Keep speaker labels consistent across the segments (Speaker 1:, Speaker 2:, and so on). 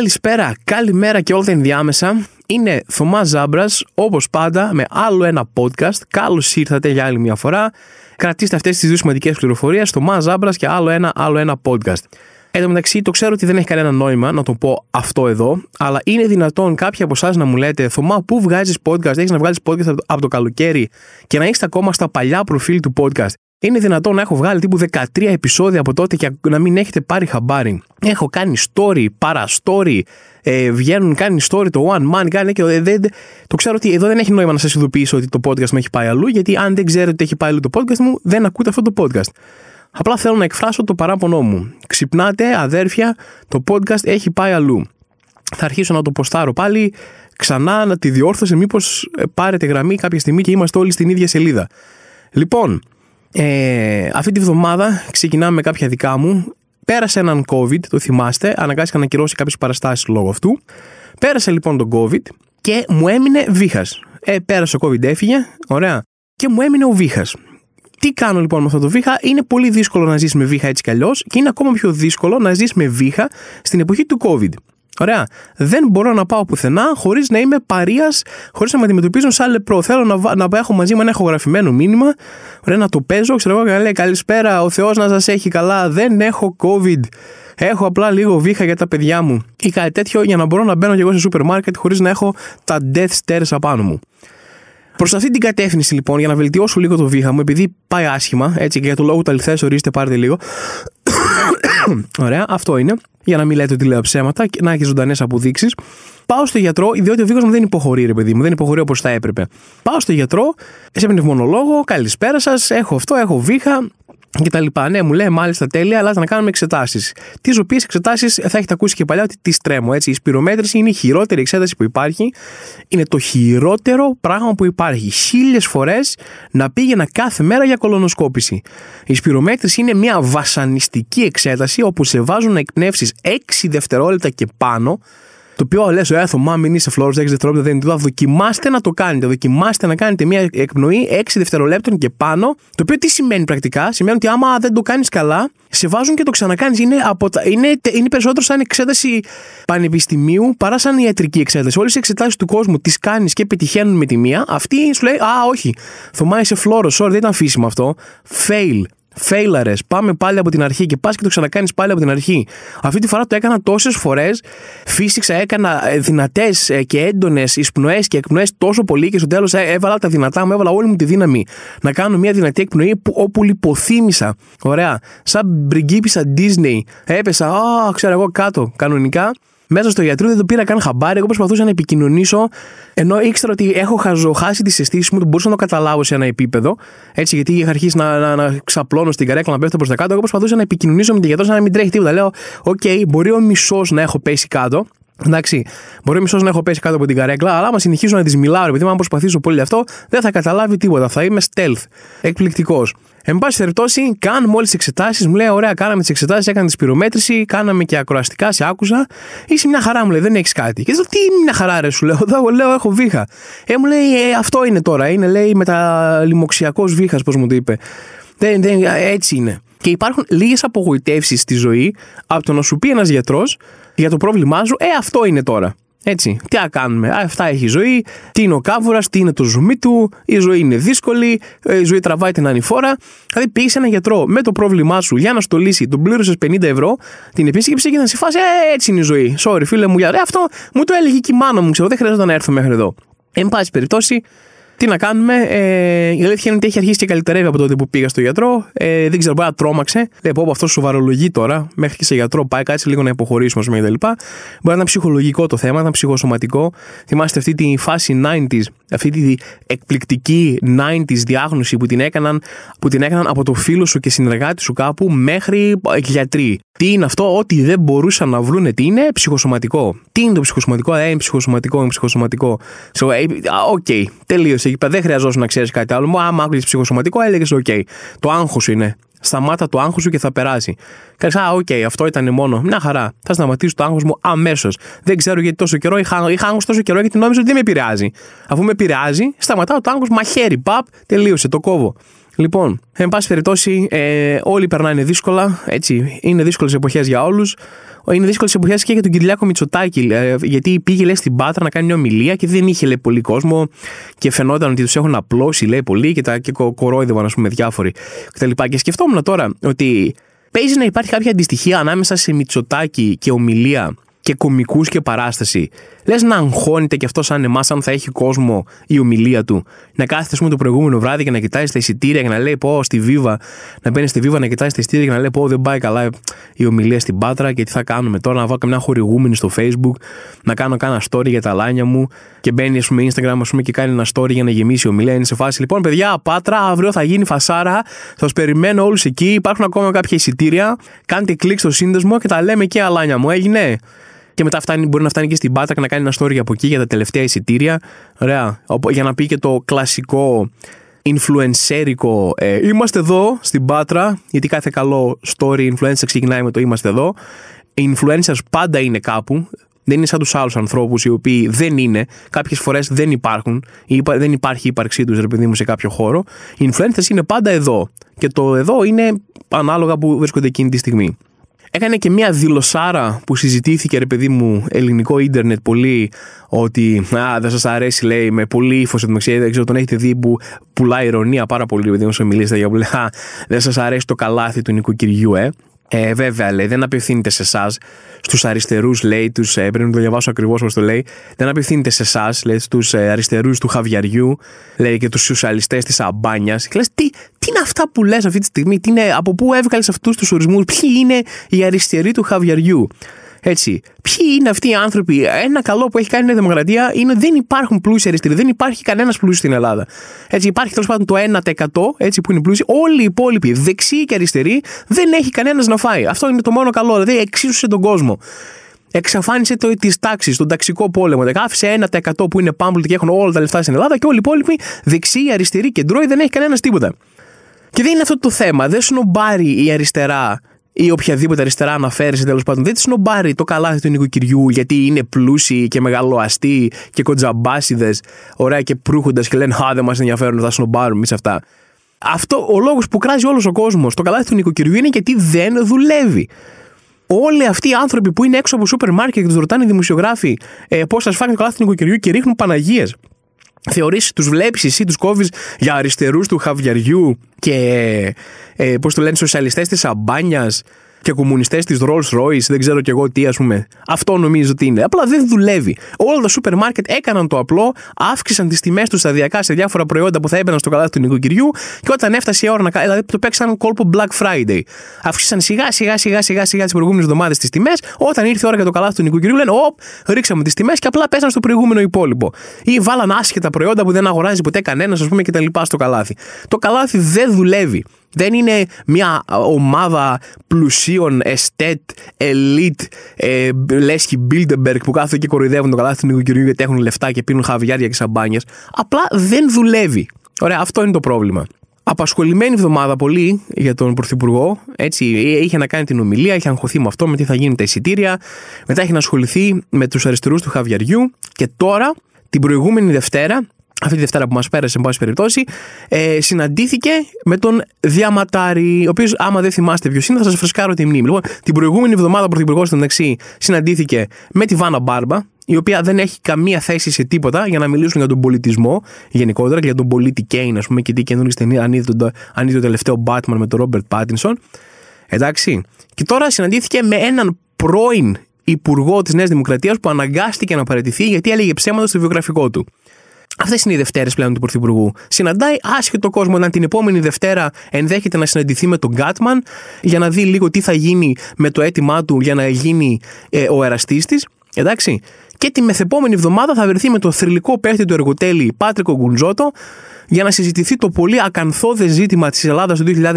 Speaker 1: Καλησπέρα, καλημέρα και όλα τα ενδιάμεσα. Είναι Θωμάς Ζάμπρας, όπως πάντα, με άλλο ένα podcast. Καλώς ήρθατε για άλλη μια φορά. Κρατήστε αυτές τις δύο σημαντικές πληροφορίες. Θωμάς Ζάμπρας και άλλο ένα, άλλο ένα podcast. Εν τω μεταξύ, το ξέρω ότι δεν έχει κανένα νόημα να το πω αυτό εδώ, αλλά είναι δυνατόν κάποιοι από εσάς να μου λέτε, Θωμά, πού βγάζεις podcast, έχεις να βγάλεις podcast από το καλοκαίρι και να είστε ακόμα στα παλιά προφίλ του podcast. Είναι δυνατόν να έχω βγάλει τύπου 13 επεισόδια από τότε και να μην έχετε πάρει χαμπάρι. Έχω κάνει story, παραστόρι, ε, βγαίνουν, κάνει story το one man, κάνει και ε, δεν, το ξέρω ότι εδώ δεν έχει νόημα να σας ειδοποιήσω ότι το podcast μου έχει πάει αλλού, γιατί αν δεν ξέρετε ότι έχει πάει αλλού το podcast μου, δεν ακούτε αυτό το podcast. Απλά θέλω να εκφράσω το παράπονό μου. Ξυπνάτε, αδέρφια, το podcast έχει πάει αλλού. Θα αρχίσω να το ποστάρω πάλι ξανά να τη διόρθωσε μήπως ε, πάρετε γραμμή κάποια στιγμή και είμαστε όλοι στην ίδια σελίδα. Λοιπόν, ε, αυτή τη βδομάδα ξεκινάμε με κάποια δικά μου. Πέρασε έναν COVID, το θυμάστε, αναγκάστηκα να ακυρώσει κάποιες παραστάσεις λόγω αυτού. Πέρασε λοιπόν τον COVID και μου έμεινε βήχας. Ε, πέρασε ο COVID, έφυγε, ωραία. Και μου έμεινε ο βήχας. Τι κάνω λοιπόν με αυτό το βήχα, είναι πολύ δύσκολο να ζήσει με βήχα έτσι κι αλλιώς και είναι ακόμα πιο δύσκολο να ζήσει με βήχα στην εποχή του COVID. Ωραία. Δεν μπορώ να πάω πουθενά χωρίς να είμαι παρία, χωρίς να με αντιμετωπίζουν σαν λεπρό. Θέλω να, να έχω μαζί μου ένα ηχογραφημένο μήνυμα, ωραία, να το παίζω, ξέρω εγώ, και να λέει Καλησπέρα, ο Θεός να σας έχει καλά. Δεν έχω COVID. Έχω απλά λίγο βήχα για τα παιδιά μου ή κάτι τέτοιο για να μπορώ να μπαίνω και εγώ σε σούπερ μάρκετ χωρίς να έχω τα death stairs απάνω μου. Προς αυτή την κατεύθυνση λοιπόν, για να βελτιώσω λίγο το βήχα μου, επειδή πάει άσχημα, έτσι και για το λόγο του αληθέ, ορίστε πάρτε λίγο. Ωραία, αυτό είναι. Για να μην λέτε ότι λέω ψέματα και να έχεις ζωντανές αποδείξεις. Πάω στο γιατρό, διότι ο βήχα μου δεν υποχωρεί, ρε παιδί μου, δεν υποχωρεί όπως θα έπρεπε. Πάω στο γιατρό, σε πνευμονολόγο, καλησπέρα σας, έχω αυτό, έχω βήχα, και τα λοιπά. Ναι, μου λέει μάλιστα τέλεια, αλλά να κάνουμε εξετάσεις. Τι οποίε εξετάσεις θα έχετε ακούσει και παλιά ότι τις τρέμω. Έτσι. Η σπυρομέτρηση είναι η χειρότερη εξέταση που υπάρχει. Είναι το χειρότερο πράγμα που υπάρχει. Χίλιες φορές να πήγαινα κάθε μέρα για κολονοσκόπηση. Η σπυρομέτρηση είναι μια βασανιστική εξέταση όπου σε βάζουν να εκπνεύσεις 6 δευτερόλεπτα και πάνω το οποίο λες, ο μα μην είσαι φλόρος 6 δευτερόλεπτα, δεν είναι τίποτα. Δοκιμάστε να το κάνετε. Δοκιμάστε να κάνετε μια εκπνοή 6 δευτερολέπτων και πάνω. Το οποίο τι σημαίνει πρακτικά, σημαίνει ότι άμα δεν το κάνεις καλά, σε βάζουν και το ξανακάνεις. Είναι, είναι, είναι περισσότερο σαν εξέταση πανεπιστημίου παρά σαν ιατρική εξέταση. Όλες οι εξετάσεις του κόσμου τις κάνεις και πετυχαίνουν με τη μία. Αυτή σου λέει, Α, όχι. Θωμά είσαι φλόρος, sorry, δεν ήταν φύσιμο αυτό. Fail. Φέιλαρε, πάμε πάλι από την αρχή και πας και το ξανακάνεις πάλι από την αρχή. Αυτή τη φορά το έκανα τόσες φορές. Φύσηξα, έκανα ε, δυνατές ε, και έντονες εισπνοές και εκπνοές τόσο πολύ και στο τέλος ε, έβαλα τα δυνατά μου, έβαλα όλη μου τη δύναμη να κάνω μια δυνατή εκπνοή όπου λιποθύμησα. Ωραία. Σαν πριγκίπισσα Disney. Έπεσα, α, ξέρω εγώ κάτω κανονικά μέσα στο γιατρό δεν το πήρα καν χαμπάρι. Εγώ προσπαθούσα να επικοινωνήσω, ενώ ήξερα ότι έχω χαζοχάσει τις αισθήσεις μου, το μπορούσα να το καταλάβω σε ένα επίπεδο. Έτσι, γιατί είχα αρχίσει να, να, να ξαπλώνω στην καρέκλα, να πέφτω προς τα κάτω. Εγώ προσπαθούσα να επικοινωνήσω με τη γιατρό, σαν να μην τρέχει τίποτα. Λέω, OK, okay, μπορεί ο μισός να έχω πέσει κάτω. Εντάξει, μπορεί μισός να έχω πέσει κάτω από την καρέκλα, αλλά άμα συνεχίζω να της μιλάω, επειδή αν προσπαθήσω πολύ αυτό, δεν θα καταλάβει τίποτα. Θα είμαι stealth. Εκπληκτικός. Εν πάση περιπτώσει, κάνουμε όλες τις εξετάσεις. Μου λέει: Ωραία, κάναμε τις εξετάσεις, έκανε τη σπυρομέτρηση, κάναμε και ακροαστικά, σε άκουσα. Είσαι μια χαρά, μου λέει: Δεν έχεις κάτι. Και λέω: Τι μια χαρά, ρε, σου λέω. Εδώ λέω: Έχω βήχα. Ε, μου λέει: ε, Αυτό είναι τώρα. Είναι, λέει, μεταλοιμωξιακός βήχας, πώς μου το είπε. Δεν, δεν, έτσι είναι. Και υπάρχουν λίγες απογοητεύσεις στη ζωή από το να σου πει ένας γιατρός για το πρόβλημά σου, Ε, αυτό είναι τώρα. Έτσι, τι να κάνουμε. αυτά έχει η ζωή. Τι είναι ο κάβουρας, τι είναι το ζουμί του. Η ζωή είναι δύσκολη. Ε, η ζωή τραβάει την ανηφόρα. Δηλαδή, πήγες σε έναν γιατρό με το πρόβλημά σου για να στο λύσει. Τον πλήρωσες 50 ευρώ την επίσκεψη και να σε φάσει. Ε, έτσι είναι η ζωή. Sorry, φίλε μου, για ε, αυτό μου το έλεγε και η μάνα μου. Ξέρω, δεν χρειάζεται να έρθω μέχρι εδώ. Εν πάση περιπτώσει, τι να κάνουμε. Ε, η αλήθεια είναι ότι έχει αρχίσει και καλυτερεύει από τότε που πήγα στο γιατρό. Ε, δεν ξέρω, μπορεί να τρόμαξε. Λέει, πω, αυτός σοβαρολογεί τώρα. Μέχρι και σε γιατρό πάει, κάτσε λίγο να υποχωρήσουμε κτλ. Μπορεί να ήταν ψυχολογικό το θέμα, να ήταν ψυχοσωματικό. Θυμάστε αυτή τη φάση 90s, αυτή τη εκπληκτική 90s διάγνωση που την, έκαναν, που την έκαναν από το φίλο σου και συνεργάτη σου κάπου μέχρι γιατροί. Τι είναι αυτό, ότι δεν μπορούσαν να βρουν τι είναι ψυχοσωματικό. Τι είναι το ψυχοσωματικό, ε, είναι ψυχοσωματικό, είναι ψυχοσωματικό. So, ε, OK, okay, τελείωσε εκεί πέρα. Δεν χρειαζόταν να ξέρεις κάτι άλλο. Άμα άκουγες ψυχοσωματικό, έλεγες: OK, το άγχος είναι. Σταμάτα το άγχος σου και θα περάσει. Κάνει, Α, OK, okay, αυτό ήταν μόνο. Μια χαρά. Θα σταματήσω το άγχος μου αμέσως. Δεν ξέρω γιατί τόσο καιρό είχα, είχα άγχος τόσο καιρό γιατί νόμιζα ότι δεν με επηρεάζει. Αφού με επηρεάζει, σταματάω το άγχος μαχαίρι. Παπ, τελείωσε, το κόβω. Λοιπόν, εν πάση περιπτώσει, ε, όλοι περνάνε δύσκολα. Έτσι, είναι δύσκολες εποχές για όλους. Είναι δύσκολες εποχές και για τον Κυριάκο Μητσοτάκη. Ε, γιατί πήγε, λέει, στην Πάτρα να κάνει μια ομιλία και δεν είχε λέει, πολύ κόσμο και φαινόταν ότι τους έχουν απλώσει, λέει, πολύ και, τα, και κορόιδευαν, ας πούμε, διάφοροι κτλ. Και, και σκεφτόμουν τώρα ότι παίζει να υπάρχει κάποια αντιστοιχεία ανάμεσα σε Μητσοτάκη και ομιλία και κομικούς και παράσταση. Λες να αγχώνεται κι αυτό σαν εμάς, αν θα έχει κόσμο η ομιλία του. Να κάθεται, ας πούμε, το προηγούμενο βράδυ και να κοιτάει τα εισιτήρια και να λέει πω στη Βίβα, να μπαίνει στη Βίβα να κοιτάει τα εισιτήρια και να λέει πω δεν πάει καλά η ομιλία στην Πάτρα και τι θα κάνουμε τώρα. Να βάλω καμιά χορηγούμενη στο Facebook, να κάνω κάνα story για τα λάνια μου και μπαίνει, ας πούμε, Instagram ας πούμε, και κάνει ένα story για να γεμίσει η ομιλία. Είναι σε φάση λοιπόν, παιδιά, Πάτρα, αύριο θα γίνει φασάρα, θα σας περιμένω όλους εκεί. Υπάρχουν ακόμα κάποια εισιτήρια. Κάντε κλικ στο σύνδεσμο και τα λέμε και αλάνια μου. Έγινε και μετά φτάνει, μπορεί να φτάνει και στην Πάτρα και να κάνει ένα story από εκεί για τα τελευταία εισιτήρια. Ωραία. Για να πει και το κλασικό influencerικό ε, είμαστε εδώ στην Πάτρα, γιατί κάθε καλό story influencer ξεκινάει με το είμαστε εδώ. Οι influencers πάντα είναι κάπου. Δεν είναι σαν τους άλλους ανθρώπους οι οποίοι δεν είναι. Κάποιες φορές δεν υπάρχουν ή δεν υπάρχει η ύπαρξή τους, επειδή μου, σε κάποιο χώρο. Οι influencers είναι πάντα εδώ. Και το εδώ είναι ανάλογα που βρίσκονται εκείνη τη στιγμή. Έκανε και μια δηλωσάρα που συζητήθηκε, ρε παιδί μου, ελληνικό ίντερνετ πολύ, ότι α, δεν σας αρέσει, λέει, με πολύ ύφος εντωμεταξύ. Δεν ξέρω, τον έχετε δει που πουλάει ηρωνία πάρα πολύ, επειδή μου μιλήσετε για που λέει, Α, δεν σας αρέσει το καλάθι του νοικοκυριού, ε. Ε, βέβαια, λέει, δεν απευθύνεται σε εσάς, στους αριστερούς, λέει, τους. Ε, πρέπει να το διαβάσω ακριβώς όπω το λέει. Δεν απευθύνεται σε εσάς, λέει, στους ε, αριστερούς του Χαβιαριού, λέει, και τους σοσιαλιστές της Αμπάνιας. Και λες, τι, τι είναι αυτά που λες αυτή τη στιγμή, τι είναι, από πού έβγαλες αυτούς τους ορισμούς, ποιοι είναι οι αριστεροί του Χαβιαριού; Έτσι. Ποιοι είναι αυτοί οι άνθρωποι; Ένα καλό που έχει κάνει η Δημοκρατία είναι ότι δεν υπάρχουν πλούσιοι αριστεροί. Δεν υπάρχει κανένας πλούσιος στην Ελλάδα. Έτσι, υπάρχει τέλος πάντων το 1% έτσι, που είναι πλούσιοι. Όλοι οι υπόλοιποι, δεξιοί και αριστεροί, δεν έχει κανένας να φάει. Αυτό είναι το μόνο καλό. Δηλαδή, εξίσουσε τον κόσμο. Εξαφάνισε το, τη τάξη, τον ταξικό πόλεμο. Άφησε 1% που είναι πάμπλουτοι και έχουν όλα τα λεφτά στην Ελλάδα και όλοι οι υπόλοιποι δεξιοί, αριστεροί, κεντρώοι δεν έχει κανένας τίποτα. Και δεν είναι αυτό το θέμα. Δεν σνομπάρει η αριστερά ή οποιαδήποτε αριστερά αναφέρει τέλος πάντων, δεν τη σνομπάρει το καλάθι του νοικοκυριού γιατί είναι πλούσιοι και μεγαλοαστοί και κοντζαμπάσιδες, ωραία και προύχοντας και λένε Α, δεν μας ενδιαφέρουν, θα σνομπάρουμε εμείς αυτά. Αυτό ο λόγος που κράζει όλος ο κόσμος το καλάθι του νοικοκυριού είναι γιατί δεν δουλεύει. Όλοι αυτοί οι άνθρωποι που είναι έξω από σούπερ μάρκετ και τους ρωτάνε οι δημοσιογράφοι ε, πώς θα σφάγει το καλάθι του νοικοκυριού και ρίχνουν Παναγίες θεωρείς, τους βλέπεις εσύ, τους κόβεις για αριστερούς του χαβιαριού και ε, πώς το λένε σοσιαλιστές της αμπάνιας; Και κομμουνιστές της Rolls Royce, δεν ξέρω κι εγώ τι, ας πούμε. Αυτό νομίζω ότι είναι. Απλά δεν δουλεύει. Όλα τα σούπερ μάρκετ έκαναν το απλό, αύξησαν τις τιμές τους σταδιακά σε διάφορα προϊόντα που θα έμπαιναν στο καλάθι του νοικοκυριού και όταν έφτασε η ώρα να κάνει. Δηλαδή το παίξαν κόλπο Black Friday. Αύξησαν σιγά σιγά σιγά σιγά σιγά τις προηγούμενες εβδομάδες τις τιμές. Όταν ήρθε η ώρα για το καλάθι του νοικοκυριού, λένε Ωπ, ρίξαμε τις τιμές και απλά πέσαν στο προηγούμενο υπόλοιπο. Ή βάλαν άσχετα προϊόντα που δεν αγοράζει ποτέ κανένας, ας πούμε, και τα λοιπά στο καλάθι. Το καλάθι δεν δουλεύει. Δεν είναι μια ομάδα πλουσίων εστέτ, ελίτ, ε, λέσχη Bilderberg που κάθονται και κοροϊδεύουν το καλάθι του νοικοκυριού γιατί έχουν λεφτά και πίνουν χαβιάρια και σαμπάνιες. Απλά δεν δουλεύει. Ωραία, αυτό είναι το πρόβλημα. Απασχολημένη εβδομάδα πολύ για τον Πρωθυπουργό. Έτσι, είχε να κάνει την ομιλία, είχε αγχωθεί με αυτό, με τι θα γίνει τα εισιτήρια. Μετά είχε να ασχοληθεί με τους αριστερούς του Χαβιαριού. Και τώρα, την προηγούμενη Δευτέρα, αυτή τη Δευτέρα που μας πέρασε, εν πάση περιπτώσει, ε, συναντήθηκε με τον Διαματάρη, ο οποίος, άμα δεν θυμάστε ποιος είναι, θα σας φρεσκάρω τη μνήμη. Λοιπόν, την προηγούμενη εβδομάδα ο Πρωθυπουργός στον Δεξί συναντήθηκε με τη Βάνα Μπάρμπα, η οποία δεν έχει καμία θέση σε τίποτα για να μιλήσουν για τον πολιτισμό γενικότερα και για τον πολίτη Κέιν, ας πούμε, και τι καινούργια ταινία αν είδε το, το τελευταίο Batman με τον Ρόμπερτ Πάτινσον. Εντάξει. Και τώρα συναντήθηκε με έναν πρώην υπουργό της Νέας Δημοκρατίας που αναγκάστηκε να παραιτηθεί γιατί έλεγε ψέματα στο βιογραφικό του. Αυτές είναι οι Δευτέρες πλέον του Πρωθυπουργού. Συναντάει άσχετο κόσμο να την επόμενη Δευτέρα ενδέχεται να συναντηθεί με τον Γκάτμαν για να δει λίγο τι θα γίνει με το αίτημά του για να γίνει ε, ο εραστής της. Εντάξει. Και τη μεθεπόμενη εβδομάδα θα βρεθεί με το θρηλυκό παίχτη του εργοτέλη Πάτρικο Γκουντζότο για να συζητηθεί το πολύ ακαθόδε ζήτημα της Ελλάδας το 2022,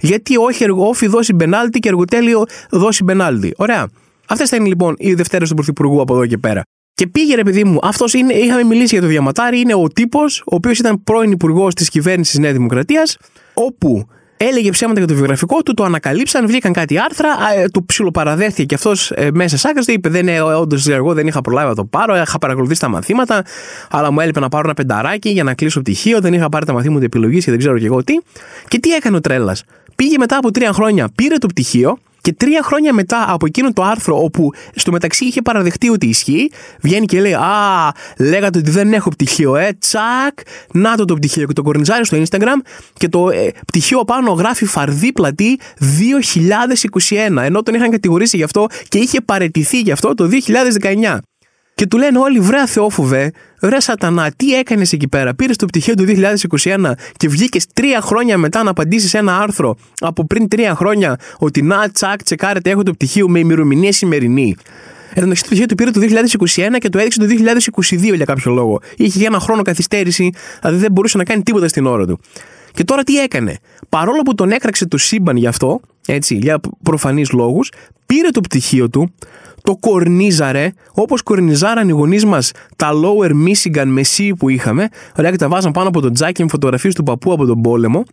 Speaker 1: γιατί όχι όφη δώσει μπενάλτη και εργοτέλειο δώσει μπενάλτη. Ωραία. Αυτές θα είναι λοιπόν οι Δευτέρες του Πρωθυπουργού από εδώ και πέρα. Και πήγε ρε παιδί μου, αυτός είναι, είχαμε μιλήσει για το Διαματάρι, είναι ο τύπος, ο οποίος ήταν πρώην υπουργός της κυβέρνησης Νέας Δημοκρατίας, όπου Έλεγε ψέματα για το βιογραφικό του, το ανακαλύψαν, βγήκαν κάτι άρθρα, ε, του ψιλοπαραδέχθηκε και αυτός ε, μέσα σάκρα του. Είπε: Δεν είναι όντως εγώ δεν είχα προλάβει να το πάρω, είχα παρακολουθήσει τα μαθήματα, αλλά μου έλειπε να πάρω ένα πενταράκι για να κλείσω πτυχίο, δεν είχα πάρει τα μαθήματα επιλογής και δεν ξέρω και εγώ τι. Και τι έκανε ο τρέλας. Πήγε μετά από τρία χρόνια, πήρε το πτυχίο, και τρία χρόνια μετά από εκείνο το άρθρο, όπου στο μεταξύ είχε παραδεχτεί ότι ισχύει, βγαίνει και λέει: Α, λέγατε ότι δεν έχω πτυχίο, ε, τσακ, να το το πτυχίο. Και το κορνιζάρει στο Instagram και το ε, πτυχίο πάνω γράφει φαρδί πλατή 2021. Ενώ τον είχαν κατηγορήσει γι' αυτό και είχε παρετηθεί γι' αυτό το 2019. Και του λένε όλοι, βρέα Θεόφοβε, ρε Σατανά, τι έκανες εκεί πέρα; Πήρες το πτυχίο του 2021 και βγήκες τρία χρόνια μετά να απαντήσεις ένα άρθρο από πριν τρία χρόνια ότι να τσακ, τσεκάρετε, έχω το πτυχίο με ημερομηνία σημερινή. Εν το πτυχίο του πήρε το 2021 και το έδειξε το 2022 για κάποιο λόγο. Είχε για ένα χρόνο καθυστέρηση, δηλαδή δεν μπορούσε να κάνει τίποτα στην ώρα του. Και τώρα τι έκανε. Παρόλο που τον έκραξε το σύμπαν γι' αυτό, έτσι, για προφανείς λόγους, πήρε το πτυχίο του, το κορνίζαρε όπως κορνιζάραν οι γονείς μας τα Lower Michigan μεσί που είχαμε. Ωραία, και τα βάζαν πάνω από τον τζάκι με φωτογραφίες του παππού από τον πόλεμο.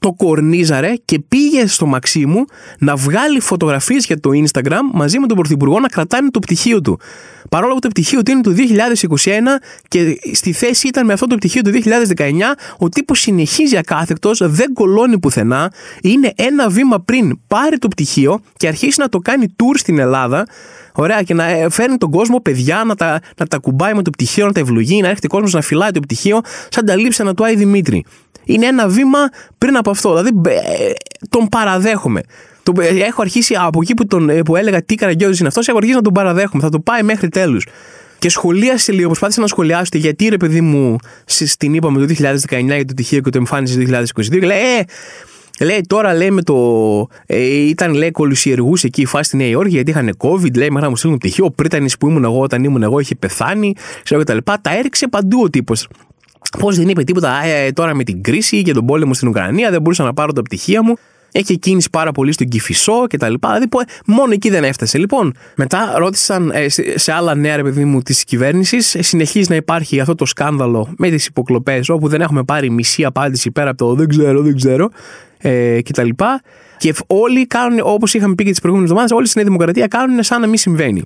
Speaker 1: Το κορνίζαρε και πήγε στο Μαξίμου να βγάλει φωτογραφίες για το Instagram μαζί με τον Πρωθυπουργό να κρατάνε το πτυχίο του. Παρόλο που το πτυχίο του είναι το 2021 και στη θέση ήταν με αυτό το πτυχίο του 2019, ο τύπος συνεχίζει ακάθεκτος, δεν κολώνει πουθενά, είναι ένα βήμα πριν πάρει το πτυχίο και αρχίσει να το κάνει tour στην Ελλάδα. Ωραία, και να ε, φέρνει τον κόσμο παιδιά να τα, να τα κουμπάει με το πτυχίο, να τα ευλογεί, να έρχεται κόσμος να φυλάει το πτυχίο, σαν τα λείψανα του Άι Δημήτρη. Είναι ένα βήμα πριν από αυτό. Δηλαδή ε, τον παραδέχομαι. Το, ε, έχω αρχίσει από εκεί που, τον, που έλεγα τι καραγκιόζης είναι αυτός, έχω αρχίσει να τον παραδέχομαι. Θα το πάει μέχρι τέλους. Και σχολίασε λίγο, προσπάθησε να σχολιάσετε γιατί ρε παιδί μου στην είπαμε το 2019 για το τυχείο και το εμφάνισε το 2022. Λέει, ε, Λέει τώρα λέει με το. Ε, ήταν λέει κολουσιεργού εκεί η φάση στη Νέα Υόρκη γιατί είχαν COVID. Λέει μέχρι να μου στείλουν πτυχίο. Ο Πρίτανη που ήμουν εγώ όταν ήμουν εγώ είχε πεθάνει. Ξέρω τα λοιπά. Τα έριξε παντού ο τύπος. Πώς δεν είπε τίποτα ε, τώρα με την κρίση και τον πόλεμο στην Ουκρανία, δεν μπορούσα να πάρω τα πτυχία μου. Έχει κίνηση πάρα πολύ στον Κυφισό και τα λοιπά. Δηλαδή, μόνο εκεί δεν έφτασε. Λοιπόν, μετά ρώτησαν ε, σε άλλα νέα, ρε παιδί μου, της κυβέρνησης. Ε, συνεχίζει να υπάρχει αυτό το σκάνδαλο με τις υποκλοπές, όπου δεν έχουμε πάρει μισή απάντηση πέρα από το δεν ξέρω, δεν ξέρω ε, κτλ. Και, και όλοι κάνουν, όπως είχαμε πει και τις προηγούμενες εβδομάδες, όλοι στην Νέα Δημοκρατία κάνουν σαν να μην συμβαίνει.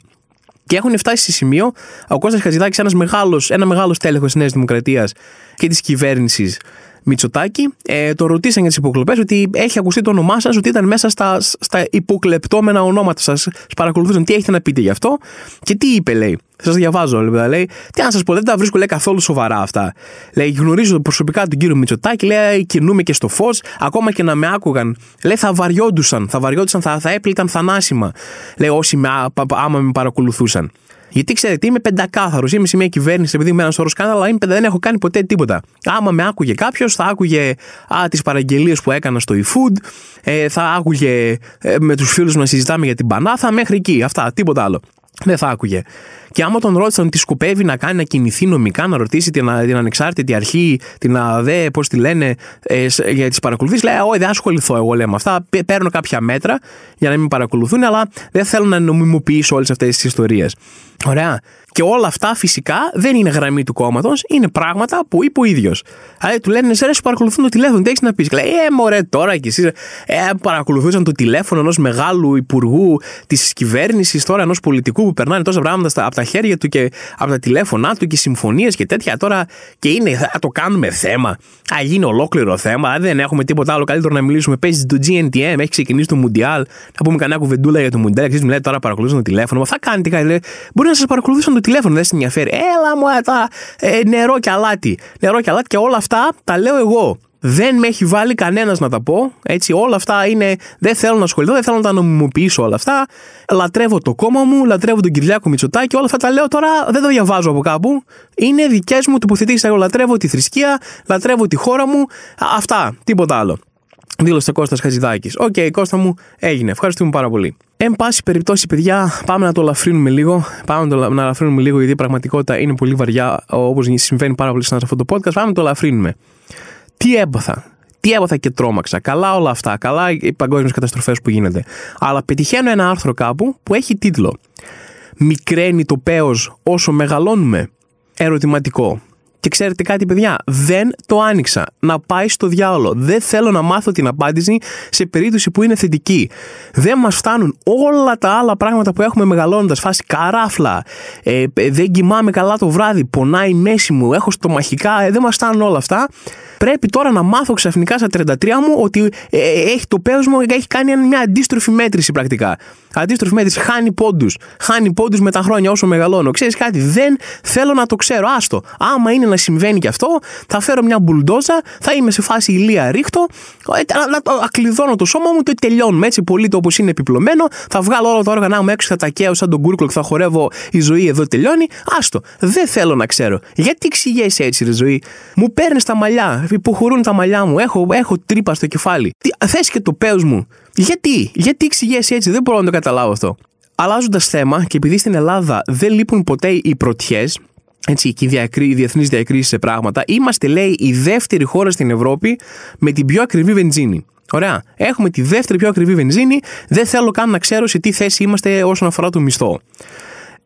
Speaker 1: Και έχουν φτάσει σε σημείο ο Κώστας Χατζηδάκης, ένας μεγάλος, ένα μεγάλο τέλεχο της Νέας Δημοκρατίας και της κυβέρνησης Μητσοτάκη, ε, το ρωτήσαν για τις υποκλοπές ότι έχει ακουστεί το όνομά σας, ότι ήταν μέσα στα, στα υποκλεπτόμενα ονόματα σας. Σας παρακολουθούσαν, τι έχετε να πείτε γι' αυτό. Και τι είπε, λέει. Σας διαβάζω, λέει, λέει. Τι αν σας πω, δεν τα βρίσκω λέει, καθόλου σοβαρά αυτά. Λέει, γνωρίζω προσωπικά τον κύριο Μητσοτάκη, λέει, κινούμε και στο φως, ακόμα και να με άκουγαν. Λέει, θα βαριόντουσαν, θα βαριόντουσαν, θα, θα έπληταν θανάσιμα. Λέει, όσοι με, άμα με παρακολουθούσαν. Γιατί ξέρετε, είμαι πεντακάθαρος. Είμαι σε μια κυβέρνηση, επειδή είμαι ένας σωρό σκάνδαλα, αλλά δεν έχω κάνει ποτέ τίποτα. Άμα με άκουγε κάποιος, θα άκουγε τις παραγγελίες που έκανα στο eFood, ε, θα άκουγε ε, με τους φίλους να συζητάμε για την Πανάθα, μέχρι εκεί. Αυτά, τίποτα άλλο. Δεν θα άκουγε. Και άμα τον ρώτησαν τι σκοπεύει να κάνει, να κινηθεί νομικά, να ρωτήσει την, την ανεξάρτητη αρχή, την ΑΔΕ, πώς τη λένε, ε, για τις παρακολουθήσεις, λέει: Όχι, δεν ασχοληθώ εγώ λέει, με αυτά. Παίρνω κάποια μέτρα για να μην παρακολουθούν, αλλά δεν θέλω να νομιμοποιήσω όλες αυτές τις ιστορίες. Ωραία. Και όλα αυτά φυσικά δεν είναι γραμμή του κόμματος, είναι πράγματα που είπε ο ίδιος. Δηλαδή του λένε, σε ρε, σου παρακολουθούν το τηλέφωνο, τι έχεις να πεις. Λέει, Ε, μωρέ, τώρα κι εσείς ε, παρακολουθούσαν το τηλέφωνο ενός μεγάλου υπουργού της κυβέρνησης, τώρα ενός πολιτικού που περνάνε τόσα πράγματα από τα χέρια του και από τα τηλέφωνά του και συμφωνίες και τέτοια. Τώρα και είναι, θα το κάνουμε θέμα. Α, γίνει ολόκληρο θέμα. Δεν έχουμε τίποτα άλλο καλύτερο να μιλήσουμε. Παίζει το GNTM, έχει ξεκινήσει το Mundial. Θα πούμε κανένα κουβεντούλα για το Mundial. Εξή μου λέει τώρα παρακολουθούν το τηλέφωνο. Θα κάνετε κάτι. Μπορεί να σας παρακολουθήσουν το τηλέφωνο, δεν σα ενδιαφέρει. Έλα μου, τα ε, νερό και αλάτι. Νερό και αλάτι και όλα αυτά τα λέω εγώ. Δεν με έχει βάλει κανένας να τα πω. Έτσι, όλα αυτά είναι. Δεν θέλω να ασχοληθώ, δεν θέλω να τα νομιμοποιήσω όλα αυτά. Λατρεύω το κόμμα μου, λατρεύω τον Κυριάκο Μητσοτάκη. Όλα αυτά τα λέω τώρα, δεν τα διαβάζω από κάπου. Είναι δικές μου τοποθετήσεις. Εγώ λατρεύω τη θρησκεία, λατρεύω τη χώρα μου. Αυτά, τίποτα άλλο. Δήλωσε ο Κώστας Χατζηδάκης. OK, okay, Κώστα μου, έγινε. Ευχαριστούμε πάρα πολύ. Εν πάση περιπτώσει, παιδιά, πάμε να το ελαφρύνουμε λίγο. Πάμε να το να ελαφρύνουμε λίγο, γιατί η πραγματικότητα είναι πολύ βαριά, όπως συμβαίνει πάρα πολύ σε αυτό το podcast. Πάμε να το ελαφρύνουμε. Τι έπαθα. Τι έπαθα και τρόμαξα. Καλά όλα αυτά. Καλά οι παγκόσμιες καταστροφές που γίνεται. Αλλά πετυχαίνω ένα άρθρο κάπου που έχει τίτλο Μικραίνει το πέος όσο μεγαλώνουμε. Ερωτηματικό. Και ξέρετε κάτι, παιδιά, δεν το άνοιξα. Να πάει στο διάολο. Δεν θέλω να μάθω την απάντηση σε περίπτωση που είναι θετική. Δεν μας φτάνουν όλα τα άλλα πράγματα που έχουμε μεγαλώνοντας. Φάση καράφλα. Ε, δεν κοιμάμαι καλά το βράδυ. Πονάει η μέση μου. Έχω στομαχικά. Ε, δεν μας φτάνουν όλα αυτά. Πρέπει τώρα να μάθω ξαφνικά στα 33 μου ότι ε, ε, έχει το πέος μου έχει κάνει μια αντίστροφη μέτρηση πρακτικά. Αντίστροφη μέτρηση χάνει πόντους. Χάνει πόντους με τα χρόνια όσο μεγαλώνω. Ξέρεις κάτι, δεν θέλω να το ξέρω. Άστο. Άμα είναι να συμβαίνει και αυτό, θα φέρω μια μπουλντόζα, θα είμαι σε φάση ηλία ρίχτω, ε, να ακλειδώνω το σώμα μου, το τελειώνουμε έτσι πολύ το όπως είναι επιπλωμένο. Θα βγάλω όλα τα όργανα μου έξω, θα τα καίω σαν τον κούρκλο και θα χορεύω η ζωή εδώ τελειώνει. Άστο. Δεν θέλω να ξέρω. Γιατί εξηγέσαι έτσι, ρε ζωή; Μου παίρνεις τα μαλλιά, υποχωρούν τα μαλλιά μου, έχω, έχω τρύπα στο κεφάλι. Θες και το πέος μου. Γιατί, γιατί εξηγέσαι έτσι, δεν μπορώ να το καταλάβω αυτό. Αλλάζοντας θέμα και επειδή στην Ελλάδα δεν λείπουν ποτέ οι πρωτιές, έτσι, και οι διεθνείς διακρίσεις σε πράγματα, είμαστε, λέει, η δεύτερη χώρα στην Ευρώπη με την πιο ακριβή βενζίνη. Ωραία. Έχουμε τη δεύτερη πιο ακριβή βενζίνη. Δεν θέλω καν να ξέρω σε τι θέση είμαστε όσον αφορά το μισθό.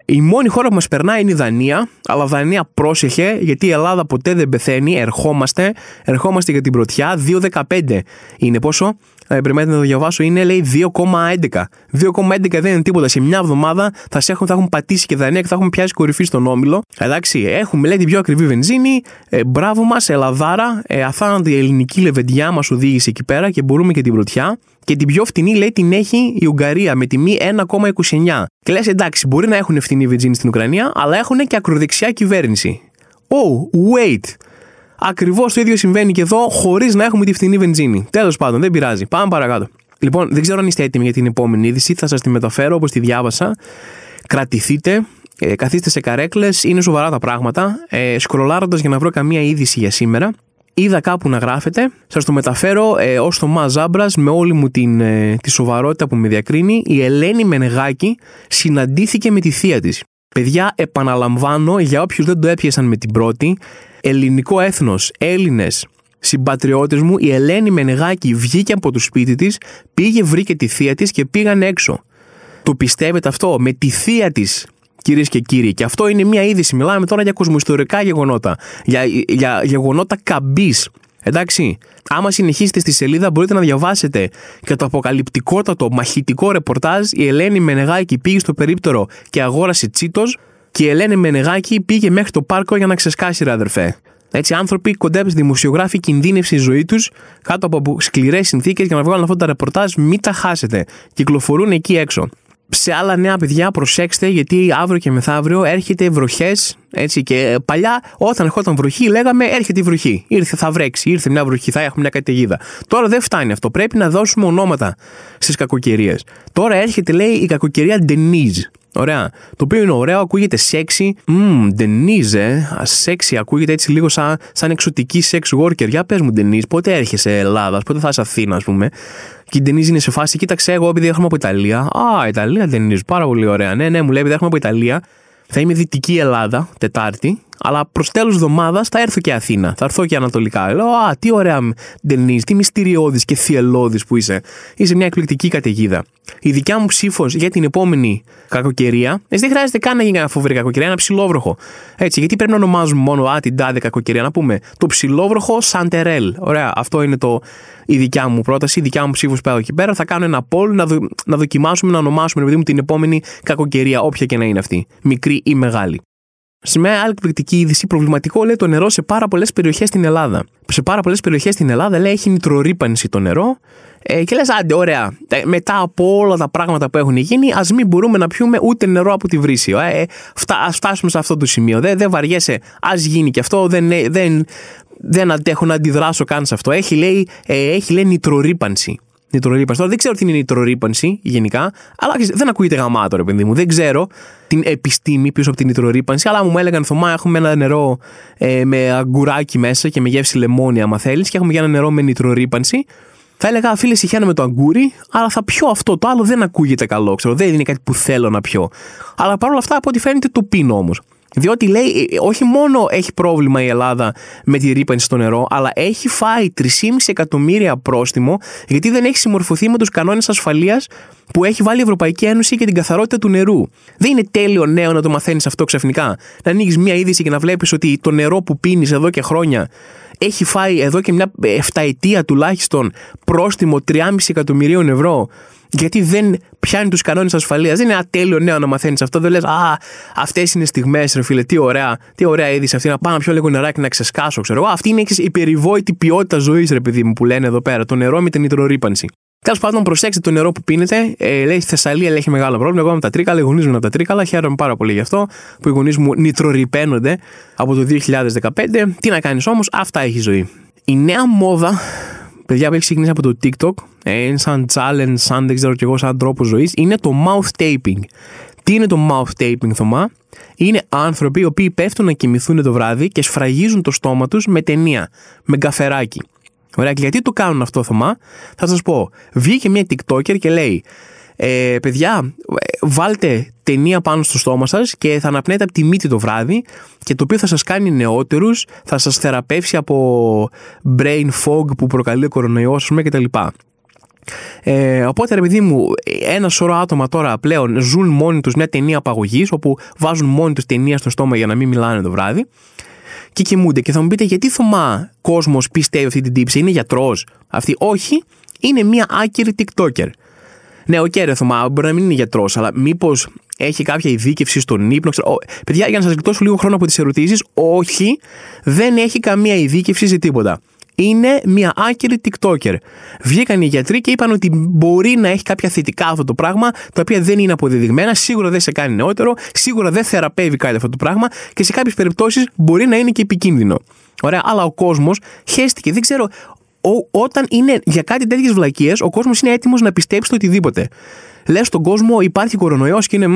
Speaker 1: Η μόνη χώρα που μας περνάει είναι η Δανία, αλλά Δανία πρόσεχε, γιατί η Ελλάδα ποτέ δεν πεθαίνει. Ερχόμαστε, ερχόμαστε για την πρωτιά. 2,15 είναι πόσο, ε, πρέπει να το διαβάσω, είναι λέει 2,11. 2,11 δεν είναι τίποτα. Σε μια εβδομάδα θα, σε έχουν, θα έχουν πατήσει και Δανία και θα έχουμε πιάσει κορυφή στον όμιλο. Εντάξει, έχουμε λέει την πιο ακριβή βενζίνη. Ε, μπράβο μας, Ελαδάρα. Ε, αθάνατη ελληνική λεβεντιά μας οδήγησε εκεί πέρα και μπορούμε και την πρωτιά. Και την πιο φτηνή λέει την έχει η Ουγγαρία με τιμή 1,29. Και λες εντάξει, μπορεί να έχουν φτηνή βενζίνη στην Ουκρανία, αλλά έχουν και ακροδεξιά κυβέρνηση. Oh, wait. Ακριβώς το ίδιο συμβαίνει και εδώ, χωρίς να έχουμε τη φθηνή βενζίνη. Τέλος πάντων, δεν πειράζει. Πάμε παρακάτω. Λοιπόν, δεν ξέρω αν είστε έτοιμοι για την επόμενη είδηση. Θα σας τη μεταφέρω όπως τη διάβασα. Κρατηθείτε. Ε, καθίστε σε καρέκλες. Είναι σοβαρά τα πράγματα. Ε, Σκρολάροντας για να βρω καμία είδηση για σήμερα. Είδα κάπου να γράφετε. Σας το μεταφέρω ε, ως το Μα Ζάμπρας με όλη μου την, ε, τη σοβαρότητα που με διακρίνει. Η Ελένη Μενεγάκη συναντήθηκε με τη θεία της. Παιδιά, επαναλαμβάνω για όποιους δεν το έπιασαν με την πρώτη, ελληνικό έθνος, Έλληνες, συμπατριώτες μου, η Ελένη Μενεγάκη βγήκε από το σπίτι της, πήγε, βρήκε τη θεία της και πήγαν έξω. Το πιστεύετε αυτό, με τη θεία της, κυρίες και κύριοι. Και αυτό είναι μια είδηση. Μιλάμε τώρα για κοσμοϊστορικά γεγονότα. Για, για γεγονότα καμπής. Εντάξει, άμα συνεχίσετε στη σελίδα μπορείτε να διαβάσετε και το αποκαλυπτικότατο μαχητικό ρεπορτάζ η Ελένη Μενεγάκη πήγε στο περίπτερο και αγόρασε τσίτος και η Ελένη Μενεγάκη πήγε μέχρι το πάρκο για να ξεσκάσει ρε αδερφέ. Έτσι, άνθρωποι κοντεύει δημοσιογράφοι κινδύνευση η ζωή τους κάτω από σκληρές συνθήκες για να βγάλουν αυτά τα ρεπορτάζ. Μην τα χάσετε. Κυκλοφορούν εκεί έξω σε άλλα νέα παιδιά προσέξτε γιατί αύριο και μεθαύριο έρχεται βροχές. Έτσι και παλιά, όταν ερχόταν βροχή, λέγαμε έρχεται η βροχή. Ήρθε, θα βρέξει, ήρθε μια βροχή, θα έχουμε μια καταιγίδα. Τώρα δεν φτάνει αυτό. Πρέπει να δώσουμε ονόματα στις κακοκαιρίες. Τώρα έρχεται, λέει, η κακοκαιρία Denise. Ωραία. Το οποίο είναι ωραίο, ακούγεται sexy. Μμμ, Denise, ε. Sexy, ακούγεται έτσι λίγο σαν, σαν εξωτική sex worker. Για πες μου, Denise, πότε έρχεσαι Ελλάδας, πότε θα είσαι Αθήνα, ας πούμε. Και η Ντενίζ είναι σε φάση, κοίταξε εγώ επειδή έρχομαι από Ιταλία. Α, Ιταλία Ντενίζ, πάρα πολύ ωραία. Ναι, ναι, μου λέει επειδή έρχομαι από Ιταλία. Θα είμαι Δυτική Ελλάδα, Τετάρτη, αλλά προς τέλος εβδομάδας θα έρθω και Αθήνα. Θα έρθω και Ανατολικά. Λέω, Α, τι ωραία, Ντενίζ, τι μυστηριώδης και θυελώδης που είσαι. Είσαι μια εκπληκτική καταιγίδα. Η δικιά μου ψήφος για την επόμενη κακοκαιρία, εσύ δεν χρειάζεται καν να γίνει ένα φοβερή κακοκαιρία, ένα ψηλόβροχο. Έτσι, γιατί πρέπει να ονομάζουμε μόνο Α, την τάδε κακοκαιρία, να πούμε το ψηλόβροχο Σαντερέλ. Ωραία, αυτό είναι το, η δικιά μου πρόταση, η δικιά μου ψήφος πέρα εκεί πέρα. Θα κάνω ένα poll να, δο, να δοκιμάσουμε να ονομάσουμε επειδή μου την επόμενη κακοκαιρία, όποια και να είναι αυτή. Μικρή ή μεγάλη. Σε μια άλλη εκπληκτική είδηση, προβληματικό λέει το νερό σε πάρα πολλές περιοχές στην Ελλάδα. Σε πάρα πολλές περιοχές στην Ελλάδα λέει έχει νητρορύπανση το νερό. Ε, και λες, άντε, ωραία. Ε, μετά από όλα τα πράγματα που έχουν γίνει, ας μην μπορούμε να πιούμε ούτε νερό από τη βρύση. Ε, φτα, ας φτάσουμε σε αυτό το σημείο. Δεν, δεν βαριέσαι, ας γίνει και αυτό. Δεν, δεν, δεν αντέχω να αντιδράσω καν σε αυτό. Έχει λέει, ε, έχει, λέει νητρορύπανση. Νητρορύπανση. Τώρα δεν ξέρω τι είναι νητρορύπανση γενικά, αλλά δεν ακούγεται γαμάτο, ρε παιδί μου. Δεν ξέρω την επιστήμη πίσω από την νητρορύπανση, αλλά μου έλεγαν Θωμά, έχουμε ένα νερό ε, με αγκουράκι μέσα και με γεύση λεμόνια, άμα θέλεις, και έχουμε για ένα νερό με νητρορύπανση. Θα έλεγα, φίλε, συχαίνω με το αγκούρι, αλλά θα πιω αυτό. Το άλλο δεν ακούγεται καλό, ξέρω. Δεν είναι κάτι που θέλω να πιω. Αλλά παρόλα αυτά, από ό,τι φαίνεται, το πίνω όμως. Διότι λέει, ε, όχι μόνο έχει πρόβλημα η Ελλάδα με τη ρήπανση στο νερό, αλλά έχει φάει 3,5 εκατομμύρια πρόστιμο γιατί δεν έχει συμμορφωθεί με τους κανόνες ασφαλείας που έχει βάλει η Ευρωπαϊκή Ένωση για την καθαρότητα του νερού. Δεν είναι τέλειο νέο να το μαθαίνεις αυτό ξαφνικά. Να ανοίγεις μία είδηση και να βλέπεις ότι το νερό που πίνεις εδώ και χρόνια έχει φάει εδώ και μια 7 ετία τουλάχιστον πρόστιμο 3,5 εκατομμυρίων ευρώ γιατί δεν πιάνει τους κανόνες ασφαλείας. Δεν είναι ατέλειο νέο να μαθαίνεις αυτό. Δεν λες, Α, αυτές είναι στιγμές, ρε φίλε, τι ωραία, τι ωραία είδηση αυτή. Να πάω να πιω λίγο νεράκι να ξεσκάσω, ξέρω εγώ. Αυτή είναι η περιβόητη ποιότητα ζωής, ρε παιδί μου, που λένε εδώ πέρα. Το νερό με την νητρορύπανση. Τέλος πάντων, προσέξτε το νερό που πίνετε. Ε, λέει στη Θεσσαλία έχει μεγάλο πρόβλημα. Εγώ με τα τρίκαλα, οι γονείς μου από τα τρίκαλα. Χαίρομαι πάρα πολύ γι' αυτό που οι γονείς μου νητρορυπαίνονται από το 2015. Τι να κάνεις όμως, αυτά έχει ζωή. Η νέα μόδα παιδιά που έχει ξεκινήσει από το TikTok, ε, είναι σαν challenge, σαν δεν ξέρω κι εγώ, σαν τρόπο ζωής, είναι το mouth taping. Τι είναι το mouth taping, Θωμά; Είναι άνθρωποι οι οποίοι πέφτουν να κοιμηθούν το βράδυ και σφραγίζουν το στόμα τους με ταινία, με καφεράκι. Ωραία, και γιατί το κάνουν αυτό, Θωμά, θα σας πω. Βγήκε μια TikToker και λέει ε, παιδιά, βάλτε ταινία πάνω στο στόμα σας και θα αναπνέετε από τη μύτη το βράδυ και το οποίο θα σας κάνει νεότερους, θα σας θεραπεύσει από brain fog που προκαλεί ο κορονοϊός, ας πούμε, κτλ. Ε, οπότε, ρε παιδί μου, ένα σωρό άτομα τώρα πλέον ζουν μόνοι τους μια ταινία απαγωγής, όπου βάζουν μόνοι τους ταινία στο στόμα για να μην μιλάνε το βράδυ και κοιμούνται. Και θα μου πείτε, γιατί Θωμά κόσμος πιστεύει αυτή την τύψη, είναι γιατρός. Αυτή, όχι, είναι μια άκυρη TikToker. Ναι, OK, okay, ρε Θωμά, μπορεί να μην είναι γιατρός, αλλά μήπως έχει κάποια ειδίκευση στον ύπνο. Ξέρω, παιδιά, για να σας γλιτώσω λίγο χρόνο από τις ερωτήσεις, όχι, δεν έχει καμία ειδίκευση σε τίποτα. Είναι μια άκυρη TikToker. Βγήκαν οι γιατροί και είπαν ότι μπορεί να έχει κάποια θετικά αυτό το πράγμα, τα οποία δεν είναι αποδεδειγμένα, σίγουρα δεν σε κάνει νεότερο, σίγουρα δεν θεραπεύει κάτι αυτό το πράγμα και σε κάποιες περιπτώσεις μπορεί να είναι και επικίνδυνο. Ωραία, αλλά ο κόσμος χέστηκε. Δεν ξέρω, όταν είναι για κάτι τέτοιες βλακίες, ο κόσμος είναι έτοιμος να πιστέψει το οτιδήποτε. Λες στον κόσμο υπάρχει κορονοϊός και είναι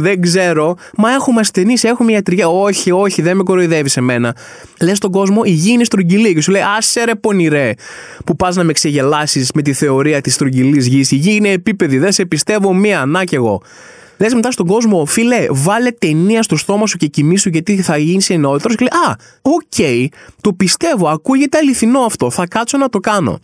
Speaker 1: δεν ξέρω, μα έχουμε ασθενείς, έχουμε ιατρική. Όχι, όχι, δεν με κοροϊδεύεις εμένα. Λες στον κόσμο η γη είναι στρογγυλή και σου λέει Άσε ρε πονηρέ, που πας να με ξεγελάσεις με τη θεωρία της στρογγυλής γης. Η γη είναι επίπεδη, δεν σε πιστεύω μία, να κι εγώ. Λες μετά στον κόσμο, φίλε, βάλε ταινία στο στόμα σου και κοιμήσου γιατί θα γίνεις εννοότερο. Και λέει, Α, οκ, okay, το πιστεύω, ακούγεται αληθινό αυτό, θα κάτσω να το κάνω.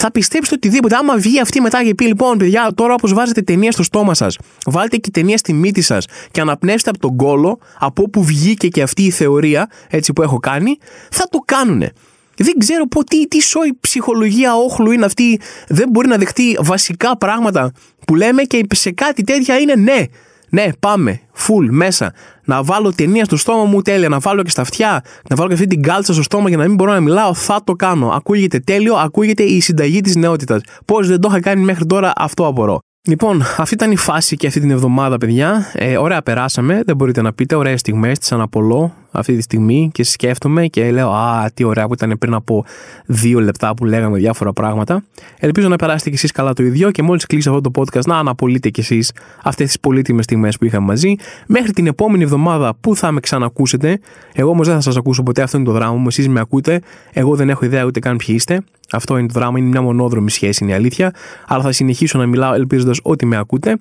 Speaker 1: Θα πιστέψετε οτιδήποτε. Άμα βγει αυτή μετά και πει, λοιπόν, παιδιά, τώρα όπως βάζετε ταινία στο στόμα σας, βάλτε και ταινία στη μύτη σας και αναπνεύστε από τον κώλο, από όπου βγήκε και αυτή η θεωρία, έτσι που έχω κάνει, θα το κάνουνε. Δεν ξέρω πω τι, τι σόι ψυχολογία όχλου είναι αυτή. Δεν μπορεί να δεχτεί βασικά πράγματα που λέμε και σε κάτι τέτοια είναι ναι. Ναι, πάμε. Φουλ, μέσα. Να βάλω ταινία στο στόμα μου, τέλεια. Να βάλω και στα αυτιά. Να βάλω και αυτή την κάλτσα στο στόμα για να μην μπορώ να μιλάω. Θα το κάνω. Ακούγεται τέλειο, ακούγεται η συνταγή της νεότητας. Πώς δεν το είχα κάνει μέχρι τώρα, αυτό απορώ. Λοιπόν, αυτή ήταν η φάση και αυτή την εβδομάδα, παιδιά. Ε, ωραία, περάσαμε. Δεν μπορείτε να πείτε. Ωραίες στιγμές. Τις αναπολώ αυτή τη στιγμή και σκέφτομαι και λέω Α, τι ωραία που ήταν πριν από δύο λεπτά που λέγαμε διάφορα πράγματα. Ελπίζω να περάσετε κι εσείς καλά το ίδιο και μόλις κλείσει αυτό το podcast να αναπολύτε κι εσείς αυτές τις πολύτιμες στιγμές που είχαμε μαζί. Μέχρι την επόμενη εβδομάδα που θα με ξανακούσετε. Εγώ όμως δεν θα σας ακούσω ποτέ, αυτό είναι το δράμα μου. Εσείς με ακούτε. Εγώ δεν έχω ιδέα ούτε καν ποιοι είστε. Αυτό είναι το δράμα, είναι μια μονόδρομη σχέση, είναι η αλήθεια. Αλλά θα συνεχίσω να μιλάω ελπίζοντας ότι με ακούτε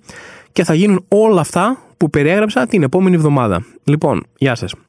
Speaker 1: και θα γίνουν όλα αυτά που περιέγραψα την επόμενη εβδομάδα. Λοιπόν, γεια σας.